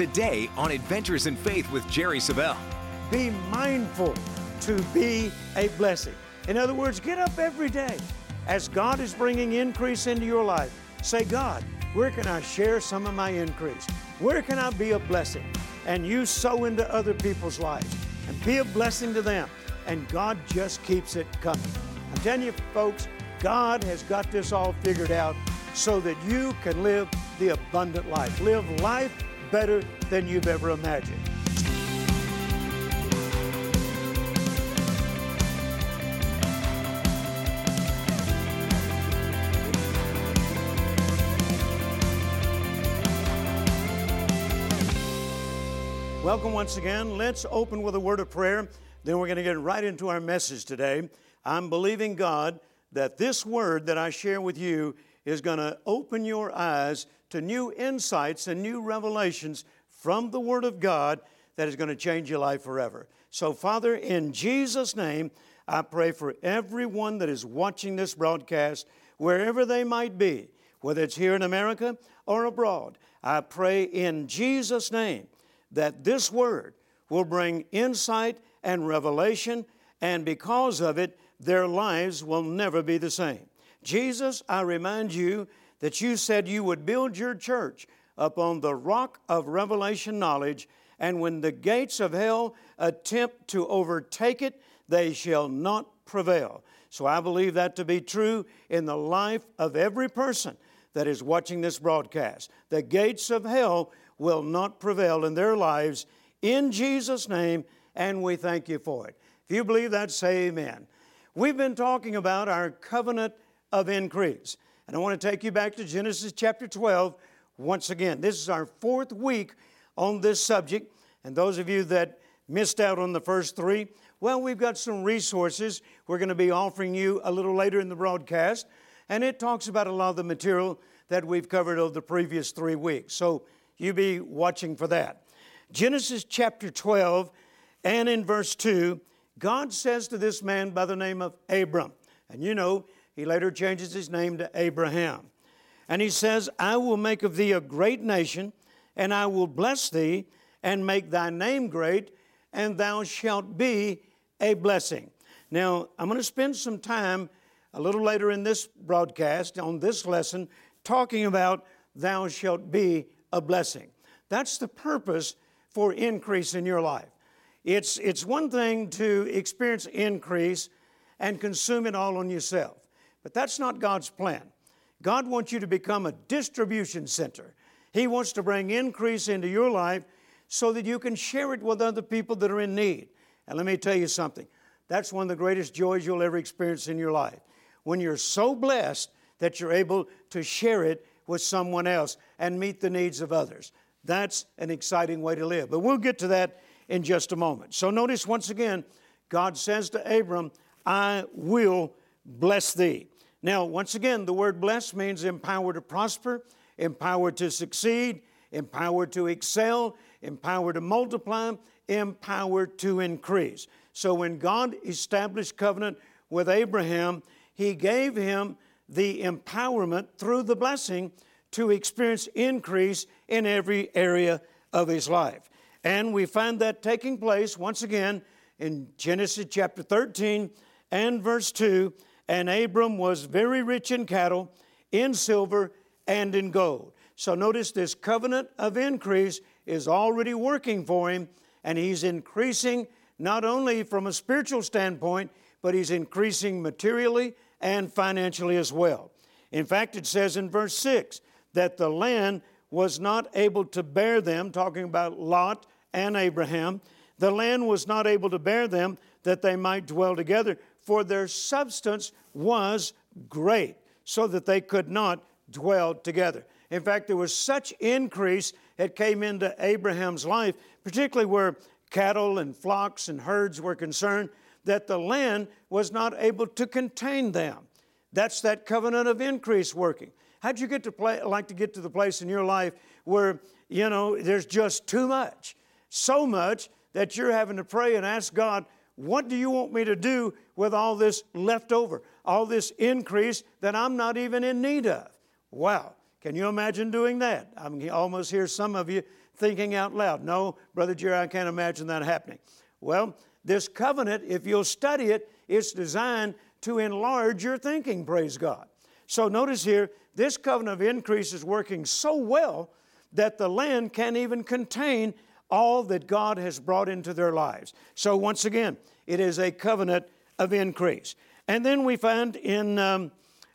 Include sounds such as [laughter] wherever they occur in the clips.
today on Adventures in Faith with Jerry Savelle. Be mindful to be a blessing. In other words, get up every day as God is bringing increase into your life. Say, God, where can I share some of my increase? Where can I be a blessing? And you sow into other people's lives and be a blessing to them. And God just keeps it coming. I'm telling you, folks, God has got this all figured out so that you can live the abundant life. Live life better than you've ever imagined. Welcome once again. Let's open with a word of prayer. Then we're going to get right into our message today. I'm believing God that this word that I share with you is going to open your eyes to new insights and new revelations from the Word of God that is going to change your life forever. So, Father, in Jesus' name, I pray for everyone that is watching this broadcast, wherever they might be, whether it's here in America or abroad. I pray in Jesus' name that this word will bring insight and revelation, and because of it, their lives will never be the same. Jesus, I remind you that you said you would build your church upon the rock of revelation knowledge, and when the gates of hell attempt to overtake it, they shall not prevail. So I believe that to be true in the life of every person that is watching this broadcast. The gates of hell will not prevail in their lives in Jesus' name, and we thank you for it. If you believe that, say amen. We've been talking about our covenant of increase. And I want to take you back to Genesis chapter 12 once again. This is our fourth week on this subject. And those of you that missed out on the first three, well, we've got some resources we're going to be offering you a little later in the broadcast. And it talks about a lot of the material that we've covered over the previous three weeks. So you be watching for that. Genesis chapter 12 and in verse 2, God says to this man by the name of Abram, and you know, he later changes his name to Abraham. And he says, I will make of thee a great nation, and I will bless thee, and make thy name great, and thou shalt be a blessing. Now, I'm going to spend some time a little later in this broadcast, on this lesson, talking about thou shalt be a blessing. That's the purpose for increase in your life. It's, it's one thing to experience increase and consume it all on yourself. But that's not God's plan. God wants you to become a distribution center. He wants to bring increase into your life so that you can share it with other people that are in need. And let me tell you something that's one of the greatest joys you'll ever experience in your life. When you're so blessed that you're able to share it with someone else and meet the needs of others. That's an exciting way to live. But we'll get to that in just a moment. So notice once again, God says to Abram, I will bless thee. Now, once again, the word bless means empowered to prosper, empowered to succeed, empowered to excel, empowered to multiply, empowered to increase. So when God established covenant with Abraham, he gave him the empowerment through the blessing to experience increase in every area of his life. And we find that taking place once again in Genesis chapter 13 and verse 2 and Abram was very rich in cattle, in silver, and in gold. So notice this covenant of increase is already working for him, and he's increasing not only from a spiritual standpoint, but he's increasing materially and financially as well. In fact, it says in verse 6 that the land was not able to bear them, talking about Lot and Abraham. The land was not able to bear them that they might dwell together, for their substance was great, so that they could not dwell together. In fact, there was such increase that came into Abraham's life, particularly where cattle and flocks and herds were concerned, that the land was not able to contain them. That's that covenant of increase working. How'd you get to play, like to get to the place in your life where, you know, there's just too much? So much that you're having to pray and ask God, what do you want me to do with all this leftover, all this increase that I'm not even in need of? Wow. Can you imagine doing that? I can almost hear some of you thinking out loud. No, Brother Jerry, I can't imagine that happening. Well, this covenant, if you'll study it, it's designed to enlarge your thinking, praise God. So notice here, this covenant of increase is working so well that the land can't even contain all that God has brought into their lives. So, once again, it is a covenant of increase. And then we find in um,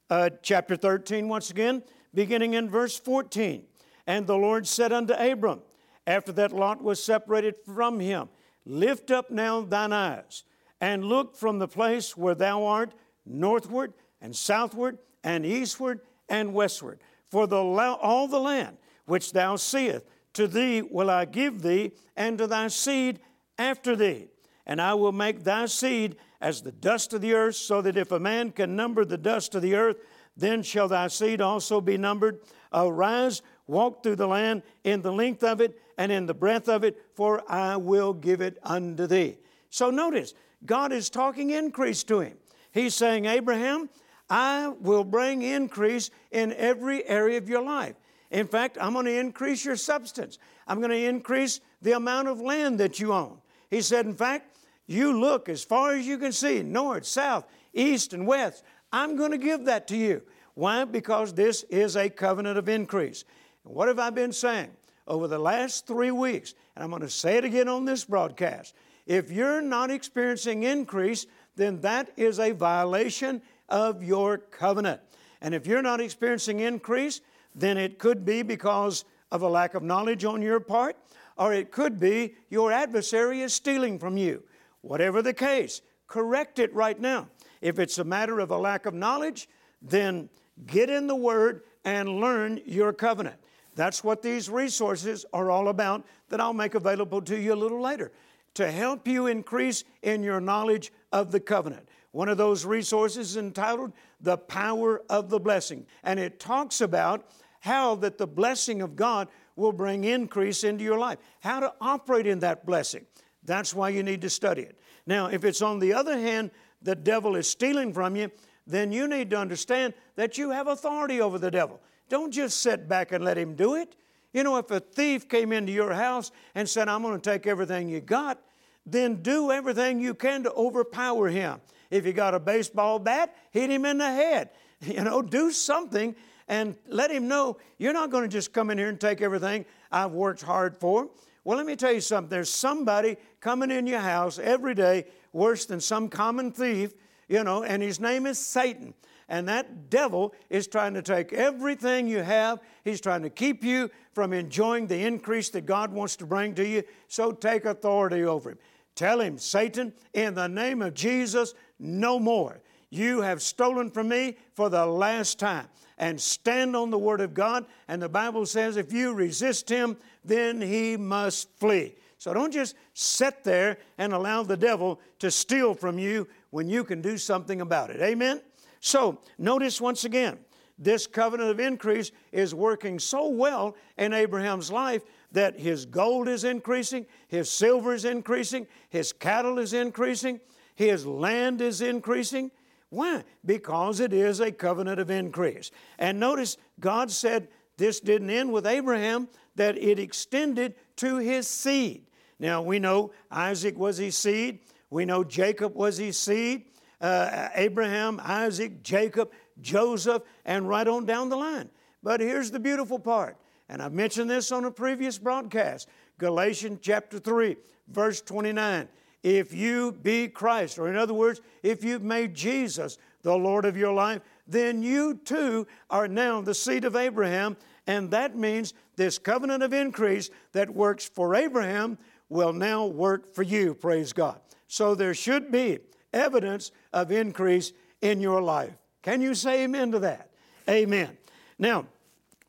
uh, chapter 13, once again, beginning in verse 14, and the Lord said unto Abram, after that Lot was separated from him, Lift up now thine eyes, and look from the place where thou art northward and southward and eastward and westward. For the, all the land which thou seest, to thee will I give thee, and to thy seed after thee. And I will make thy seed as the dust of the earth, so that if a man can number the dust of the earth, then shall thy seed also be numbered. Arise, walk through the land in the length of it and in the breadth of it, for I will give it unto thee. So notice, God is talking increase to him. He's saying, Abraham, I will bring increase in every area of your life. In fact, I'm going to increase your substance. I'm going to increase the amount of land that you own. He said, in fact, you look as far as you can see, north, south, east, and west. I'm going to give that to you. Why? Because this is a covenant of increase. What have I been saying over the last three weeks? And I'm going to say it again on this broadcast. If you're not experiencing increase, then that is a violation of your covenant. And if you're not experiencing increase, then it could be because of a lack of knowledge on your part, or it could be your adversary is stealing from you. Whatever the case, correct it right now. If it's a matter of a lack of knowledge, then get in the Word and learn your covenant. That's what these resources are all about that I'll make available to you a little later to help you increase in your knowledge of the covenant. One of those resources is entitled The Power of the Blessing, and it talks about how that the blessing of God will bring increase into your life, how to operate in that blessing. That's why you need to study it. Now, if it's on the other hand the devil is stealing from you, then you need to understand that you have authority over the devil. Don't just sit back and let him do it. You know, if a thief came into your house and said, I'm going to take everything you got, then do everything you can to overpower him. If you got a baseball bat, hit him in the head. [laughs] You know, do something and let him know you're not going to just come in here and take everything I've worked hard for. Well, let me tell you something. There's somebody coming in your house every day worse than some common thief, you know, and his name is Satan. And that devil is trying to take everything you have. He's trying to keep you from enjoying the increase that God wants to bring to you. So take authority over him. Tell him, Satan, in the name of Jesus, no more. You have stolen from me for the last time. And stand on the Word of God. And the Bible says if you resist him, then he must flee. So don't just sit there and allow the devil to steal from you when you can do something about it. Amen? So notice once again, this covenant of increase is working so well in Abraham's life that his gold is increasing, his silver is increasing, his cattle is increasing, his land is increasing. Why? Because it is a covenant of increase. And notice God said this didn't end with Abraham, that it extended to his seed. Now we know Isaac was his seed, we know Jacob was his seed, uh, Abraham, Isaac, Jacob, Joseph, and right on down the line. But here's the beautiful part, and I've mentioned this on a previous broadcast Galatians chapter 3, verse 29. If you be Christ, or in other words, if you've made Jesus the Lord of your life, then you too are now the seed of Abraham, and that means this covenant of increase that works for Abraham will now work for you, praise God. So there should be evidence of increase in your life. Can you say amen to that? Amen. Now,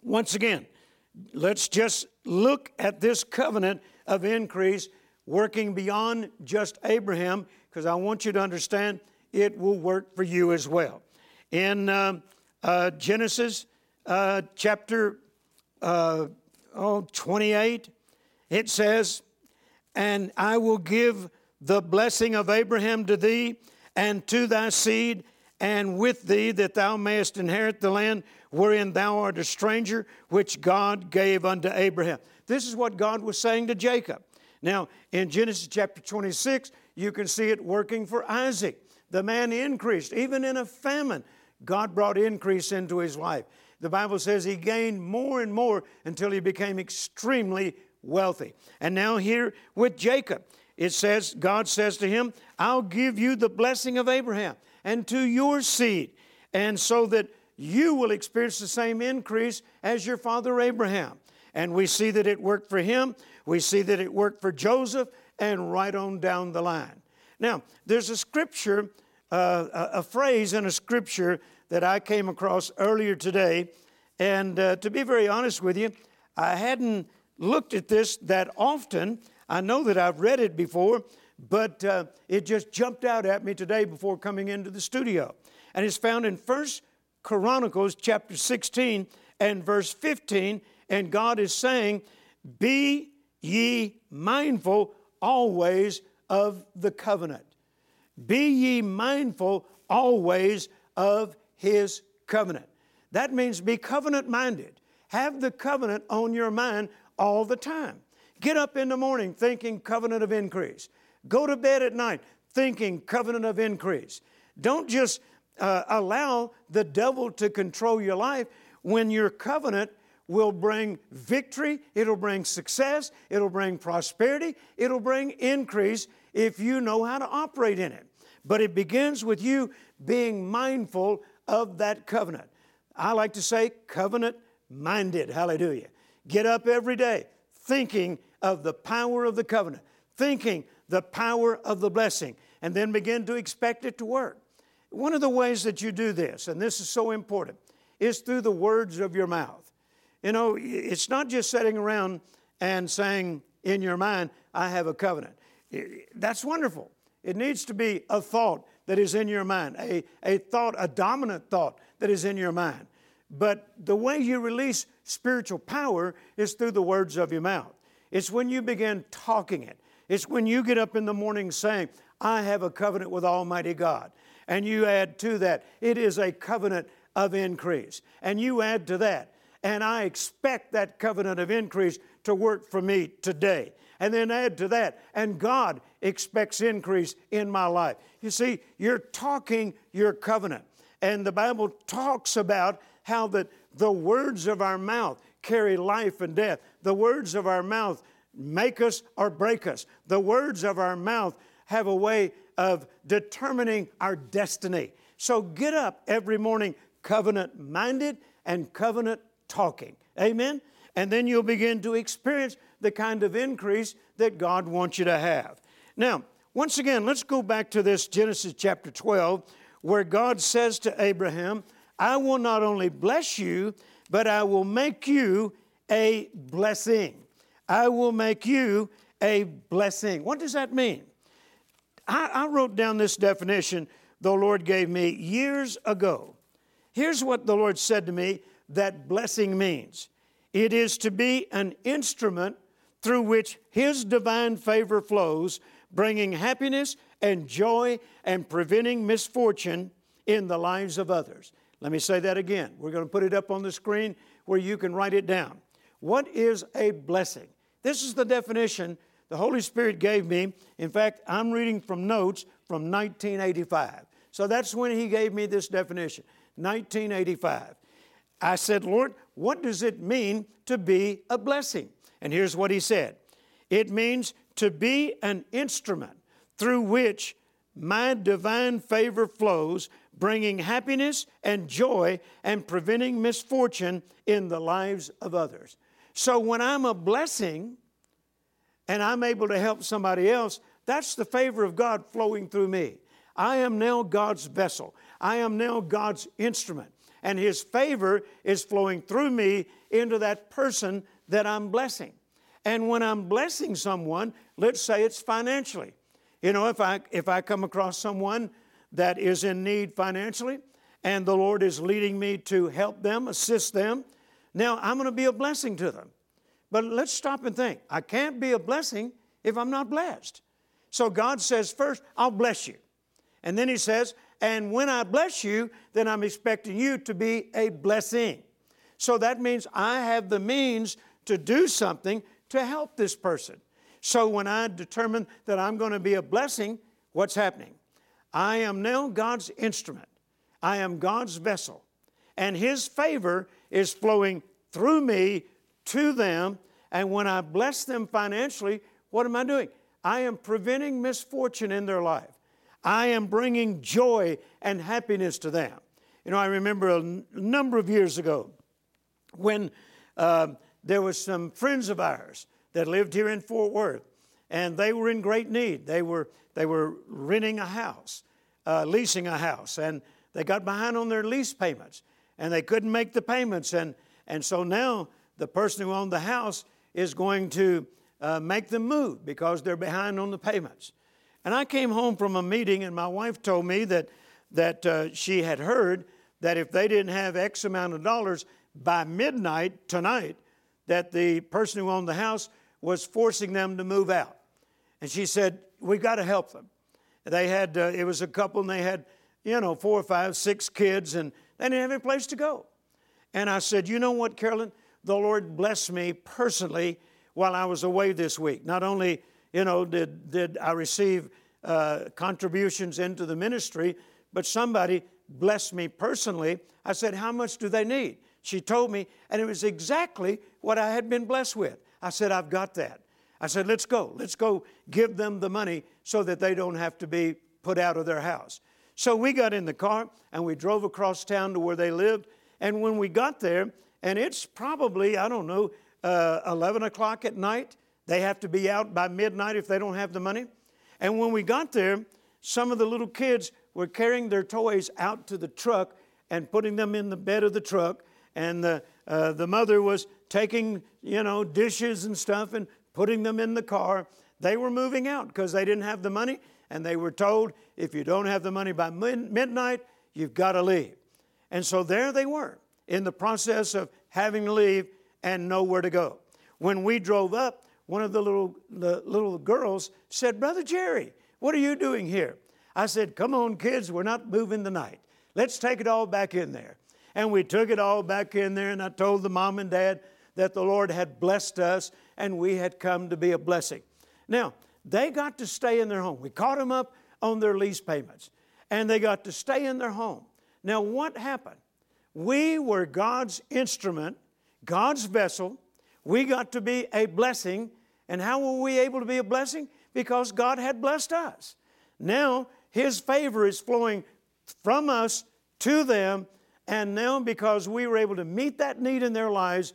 once again, let's just look at this covenant of increase working beyond just Abraham, because I want you to understand it will work for you as well. In uh, uh, Genesis uh, chapter uh, oh, 28, it says, And I will give the blessing of Abraham to thee and to thy seed, and with thee that thou mayest inherit the land wherein thou art a stranger, which God gave unto Abraham. This is what God was saying to Jacob. Now, in Genesis chapter 26, you can see it working for Isaac. The man increased, even in a famine. God brought increase into his life. The Bible says he gained more and more until he became extremely wealthy. And now, here with Jacob, it says, God says to him, I'll give you the blessing of Abraham and to your seed, and so that you will experience the same increase as your father Abraham. And we see that it worked for him, we see that it worked for Joseph, and right on down the line. Now, there's a scripture, uh, a, phrase in a scripture that I came across earlier today. And uh, to be very honest with you, I hadn't looked at this that often. I know that I've read it before, but uh, it just jumped out at me today before coming into the studio. And it's found in First Chronicles chapter 16 and verse 15. And God is saying, Be ye mindful always of the covenant. Be ye mindful always of his covenant. That means be covenant minded. Have the covenant on your mind all the time. Get up in the morning thinking covenant of increase. Go to bed at night thinking covenant of increase. Don't just uh, allow the devil to control your life when your covenant will bring victory, it'll bring success, it'll bring prosperity, it'll bring increase if you know how to operate in it. But it begins with you being mindful of that covenant. I like to say covenant minded. Hallelujah. Get up every day thinking of the power of the covenant, thinking the power of the blessing, and then begin to expect it to work. One of the ways that you do this, and this is so important, is through the words of your mouth. You know, it's not just sitting around and saying in your mind, I have a covenant. That's wonderful. It needs to be a thought that is in your mind, a, a thought, a dominant thought that is in your mind. But the way you release spiritual power is through the words of your mouth. It's when you begin talking it. It's when you get up in the morning saying, I have a covenant with Almighty God. And you add to that, it is a covenant of increase. And you add to that, and I expect that covenant of increase to work for me today. And then add to that, and God expects increase in my life. You see, you're talking your covenant. And the Bible talks about how that the words of our mouth carry life and death. The words of our mouth make us or break us. The words of our mouth have a way of determining our destiny. So get up every morning covenant minded and covenant talking. Amen? And then you'll begin to experience the kind of increase that God wants you to have. Now, once again, let's go back to this Genesis chapter 12, where God says to Abraham, I will not only bless you, but I will make you a blessing. I will make you a blessing. What does that mean? I, I, wrote down this definition the Lord gave me years ago. Here's what the Lord said to me that blessing means it is to be an instrument through which His divine favor flows, bringing happiness and joy and preventing misfortune in the lives of others. Let me say that again. We're going to put it up on the screen where you can write it down. What is a blessing? This is the definition the Holy Spirit gave me. In fact, I'm reading from notes from 1985. So that's when He gave me this definition 1985. I said, Lord, what does it mean to be a blessing? And here's what He said it means to be an instrument through which my divine favor flows, bringing happiness and joy and preventing misfortune in the lives of others. So when I'm a blessing and I'm able to help somebody else, that's the favor of God flowing through me. I am now God's vessel. I am now God's instrument. And His favor is flowing through me into that person that I'm blessing. And when I'm blessing someone, let's say it's financially. You know, if I, if I come across someone that is in need financially and the Lord is leading me to help them, assist them, now, I'm going to be a blessing to them. But let's stop and think. I can't be a blessing if I'm not blessed. So God says, first, I'll bless you. And then He says, and when I bless you, then I'm expecting you to be a blessing. So that means I have the means to do something to help this person. So when I determine that I'm going to be a blessing, what's happening? I am now God's instrument. I am God's vessel. And His favor is flowing through me to them. And when I bless them financially, what am I doing? I am preventing misfortune in their life. I am bringing joy and happiness to them. You know, I remember a n- number of years ago when uh, there was some friends of ours that lived here in Fort Worth, and they were in great need. They were, they were renting a house, uh, leasing a house, and they got behind on their lease payments, and they couldn't make the payments. And, and so now the person who owned the house is going to uh, make them move because they're behind on the payments. And I came home from a meeting, and my wife told me that, that uh, she had heard that if they didn't have X amount of dollars by midnight tonight, that the person who owned the house was forcing them to move out. And she said, We've got to help them. They had, uh, it was a couple, and they had, you know, four or five, six kids, and they didn't have any place to go. And I said, You know what, Carolyn? The Lord blessed me personally while I was away this week. Not only, you know, did, did I receive uh, contributions into the ministry, but somebody blessed me personally. I said, How much do they need? She told me, and it was exactly what I had been blessed with. I said, I've got that. I said, let's go. Let's go give them the money so that they don't have to be put out of their house. So we got in the car and we drove across town to where they lived. And when we got there, and it's probably, I don't know, uh, 11 o'clock at night, they have to be out by midnight if they don't have the money. And when we got there, some of the little kids were carrying their toys out to the truck and putting them in the bed of the truck and the, uh, the mother was taking, you know, dishes and stuff and putting them in the car. They were moving out because they didn't have the money, and they were told, if you don't have the money by midnight, you've got to leave. And so there they were in the process of having to leave and nowhere to go. When we drove up, one of the little, the little girls said, Brother Jerry, what are you doing here? I said, Come on, kids, we're not moving tonight. Let's take it all back in there. And we took it all back in there, and I told the mom and dad that the Lord had blessed us and we had come to be a blessing. Now, they got to stay in their home. We caught them up on their lease payments, and they got to stay in their home. Now, what happened? We were God's instrument, God's vessel. We got to be a blessing. And how were we able to be a blessing? Because God had blessed us. Now, His favor is flowing from us to them, and now, because we were able to meet that need in their lives,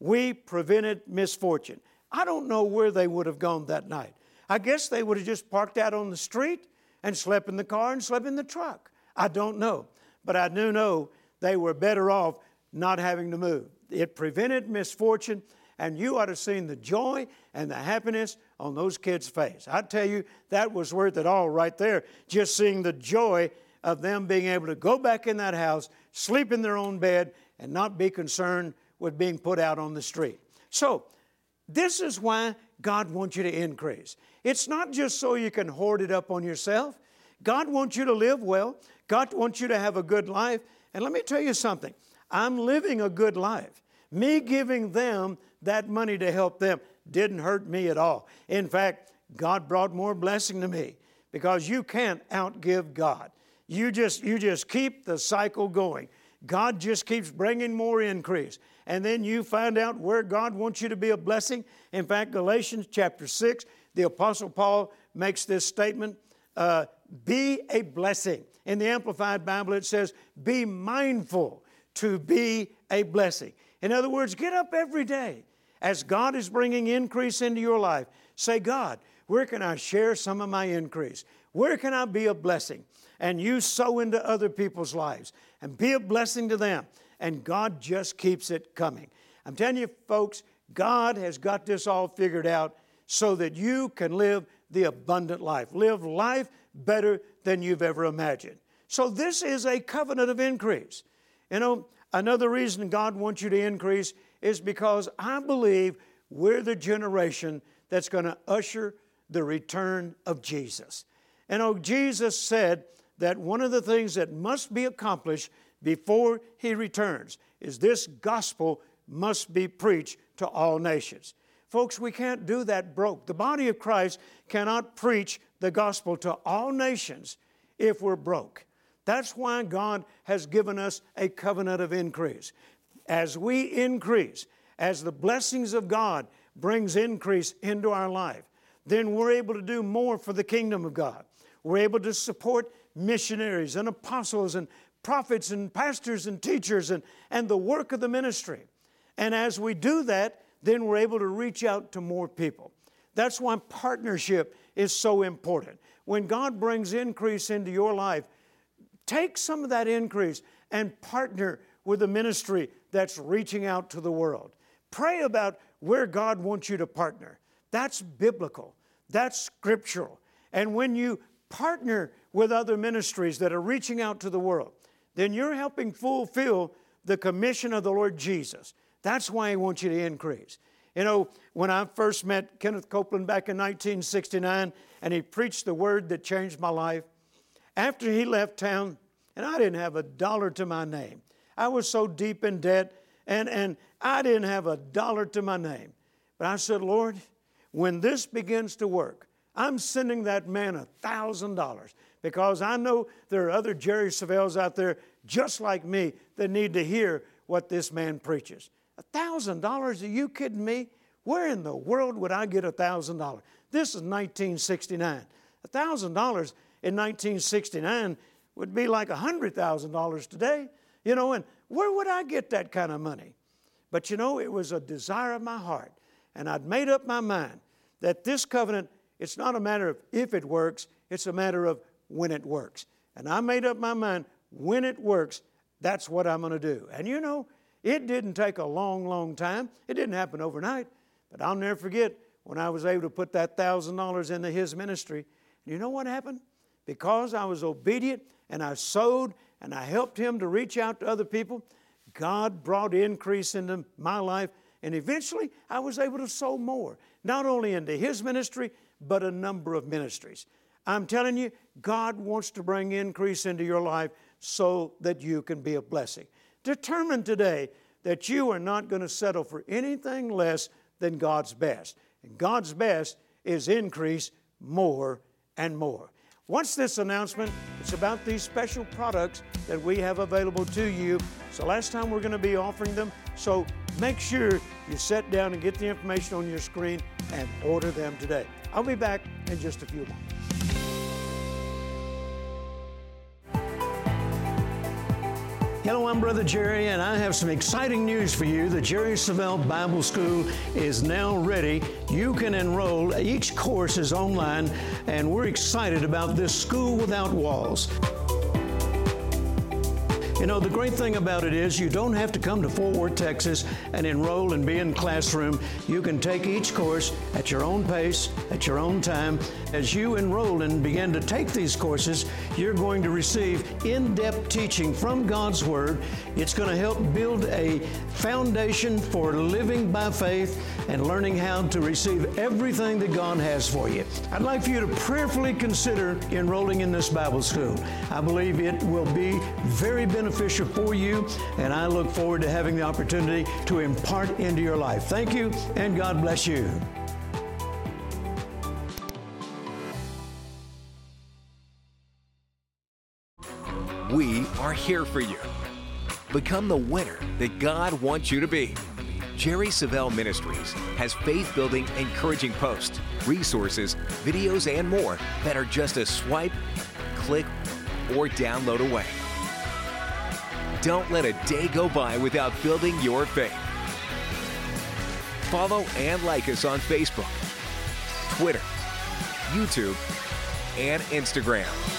we prevented misfortune. I don't know where they would have gone that night. I guess they would have just parked out on the street and slept in the car and slept in the truck. I don't know. But I do know they were better off not having to move. It prevented misfortune, and you ought to have seen the joy and the happiness on those kids' face. I tell you, that was worth it all right there, just seeing the joy of them being able to go back in that house, sleep in their own bed, and not be concerned with being put out on the street. So, this is why God wants you to increase. It's not just so you can hoard it up on yourself. God wants you to live well. God wants you to have a good life. And let me tell you something I'm living a good life. Me giving them that money to help them didn't hurt me at all. In fact, God brought more blessing to me because you can't outgive God. You just, you just keep the cycle going. God just keeps bringing more increase. And then you find out where God wants you to be a blessing. In fact, Galatians chapter 6, the Apostle Paul makes this statement uh, be a blessing. In the Amplified Bible, it says, be mindful to be a blessing. In other words, get up every day as God is bringing increase into your life. Say, God, where can I share some of my increase? Where can I be a blessing? and you sow into other people's lives and be a blessing to them. And God just keeps it coming. I'm telling you, folks, God has got this all figured out so that you can live the abundant life, live life better than you've ever imagined. So, this is a covenant of increase. You know, another reason God wants you to increase is because I believe we're the generation that's going to usher the return of Jesus. And oh, Jesus said that one of the things that must be accomplished before he returns is this gospel must be preached to all nations. Folks, we can't do that broke. The body of Christ cannot preach the gospel to all nations if we're broke. That's why God has given us a covenant of increase. As we increase, as the blessings of God brings increase into our life, then we're able to do more for the kingdom of God. We're able to support missionaries and apostles and prophets and pastors and teachers and, and the work of the ministry. And as we do that, then we're able to reach out to more people. That's why partnership is so important. When God brings increase into your life, take some of that increase and partner with a ministry that's reaching out to the world. Pray about where God wants you to partner. That's biblical, that's scriptural. And when you partner with other ministries that are reaching out to the world, then you're helping fulfill the commission of the Lord Jesus. That's why He wants you to increase. You know, when I first met Kenneth Copeland back in 1969, and he preached the word that changed my life, after he left town, and I didn't have a dollar to my name. I was so deep in debt, and, and I didn't have a dollar to my name. But I said, Lord, when this begins to work, I'm sending that man a thousand dollars because I know there are other Jerry Savelles out there just like me that need to hear what this man preaches. A thousand dollars? Are you kidding me? Where in the world would I get a thousand dollars? This is 1969. A thousand dollars in 1969 would be like a hundred thousand dollars today. You know, and where would I get that kind of money? But you know, it was a desire of my heart, and I'd made up my mind that this covenant, it's not a matter of if it works, it's a matter of when it works. And I made up my mind when it works, that's what I'm going to do. And you know, it didn't take a long, long time. It didn't happen overnight. But I'll never forget when I was able to put that $1,000 into his ministry. You know what happened? Because I was obedient and I sowed and I helped him to reach out to other people, God brought increase into my life. And eventually I was able to sow more, not only into his ministry, but a number of ministries. I'm telling you, God wants to bring increase into your life so that you can be a blessing. Determine today that you are not going to settle for anything less than God's best. And God's best is increase more and more. Once this announcement, it's about these special products that we have available to you. So last time we're going to be offering them. So make sure you sit down and get the information on your screen and order them today. I'll be back in just a few moments. Hello, I'm Brother Jerry, and I have some exciting news for you. The Jerry Savelle Bible School is now ready. You can enroll. Each course is online, and we're excited about this school without walls. You know, the great thing about it is you don't have to come to Fort Worth, Texas and enroll and be in classroom. You can take each course at your own pace, at your own time. As you enroll and begin to take these courses, you're going to receive in depth teaching from God's Word. It's going to help build a foundation for living by faith and learning how to receive everything that God has for you. I'd like for you to prayerfully consider enrolling in this Bible school. I believe it will be very beneficial beneficial for you, and I look forward to having the opportunity to impart into your life. Thank you, and God bless you. We are here for you. Become the winner that God wants you to be. Jerry Savelle Ministries has faith building, encouraging posts, resources, videos, and more that are just a swipe, click, or download away. Don't let a day go by without building your faith. Follow and like us on Facebook, Twitter, YouTube, and Instagram.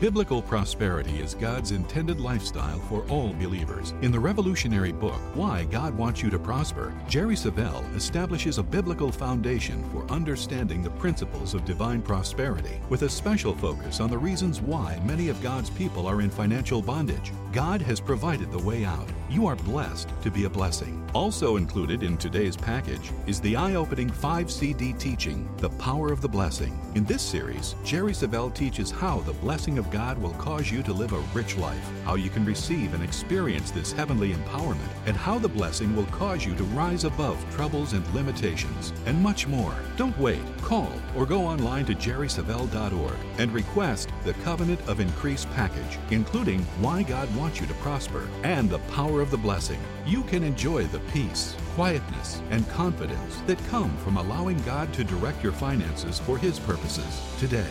Biblical prosperity is God's intended lifestyle for all believers. In the revolutionary book, Why God Wants You to Prosper, Jerry Savelle establishes a biblical foundation for understanding the principles of divine prosperity, with a special focus on the reasons why many of God's people are in financial bondage. God has provided the way out. You are blessed to be a blessing. Also included in today's package is the eye opening 5 CD teaching, The Power of the Blessing. In this series, Jerry Savelle teaches how the blessing of God will cause you to live a rich life, how you can receive and experience this heavenly empowerment, and how the blessing will cause you to rise above troubles and limitations, and much more. Don't wait. Call or go online to jerrysavelle.org and request the Covenant of Increase package, including why God wants you to prosper and the of the blessing. You can enjoy the peace, quietness, and confidence that come from allowing God to direct your finances for His purposes today.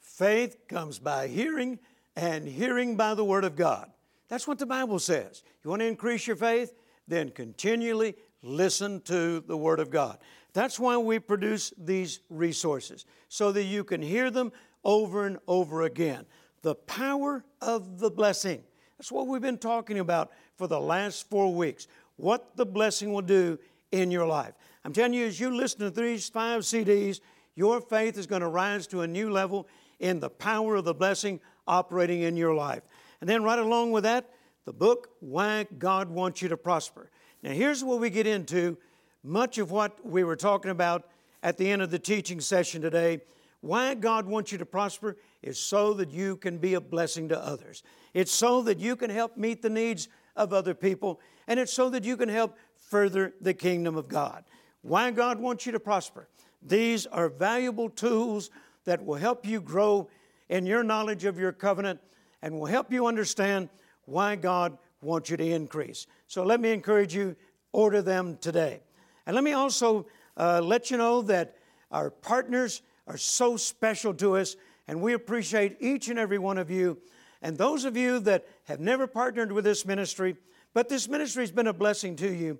Faith comes by hearing, and hearing by the Word of God. That's what the Bible says. You want to increase your faith? Then continually listen to the Word of God. That's why we produce these resources, so that you can hear them over and over again. The power of the blessing. That's what we've been talking about for the last four weeks. What the blessing will do in your life. I'm telling you, as you listen to these five CDs, your faith is going to rise to a new level in the power of the blessing operating in your life. And then, right along with that, the book, Why God Wants You to Prosper. Now, here's where we get into much of what we were talking about at the end of the teaching session today. Why God wants you to prosper is so that you can be a blessing to others. It's so that you can help meet the needs of other people, and it's so that you can help further the kingdom of God. Why God wants you to prosper. These are valuable tools that will help you grow in your knowledge of your covenant and will help you understand why God wants you to increase. So let me encourage you, order them today. And let me also uh, let you know that our partners are so special to us, and we appreciate each and every one of you. And those of you that have never partnered with this ministry, but this ministry has been a blessing to you,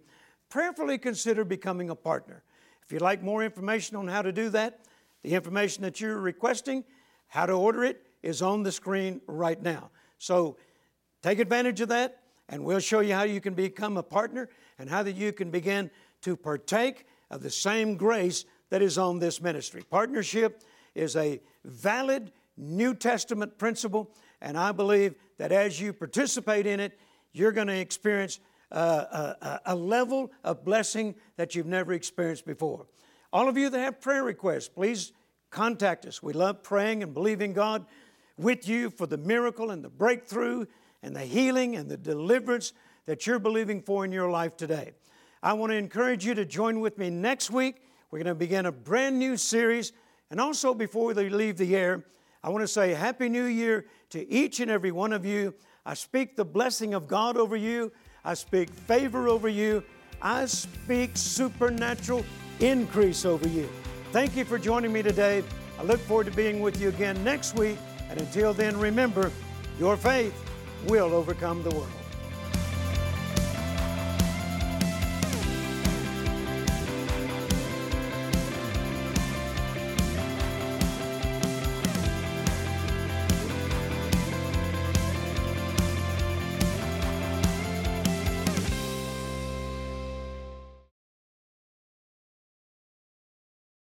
prayerfully consider becoming a partner. If you'd like more information on how to do that, the information that you're requesting, how to order it, is on the screen right now. So take advantage of that, and we'll show you how you can become a partner and how that you can begin to partake of the same grace that is on this ministry. Partnership is a valid New Testament principle, and I believe that as you participate in it, you're going to experience uh, a, a level of blessing that you've never experienced before. All of you that have prayer requests, please contact us. We love praying and believing God with you for the miracle and the breakthrough and the healing and the deliverance that you're believing for in your life today. I want to encourage you to join with me next week. We're going to begin a brand new series. And also, before we leave the air, I want to say Happy New Year to each and every one of you. I speak the blessing of God over you, I speak favor over you, I speak supernatural increase over you. Thank you for joining me today. I look forward to being with you again next week. And until then, remember, your faith will overcome the world.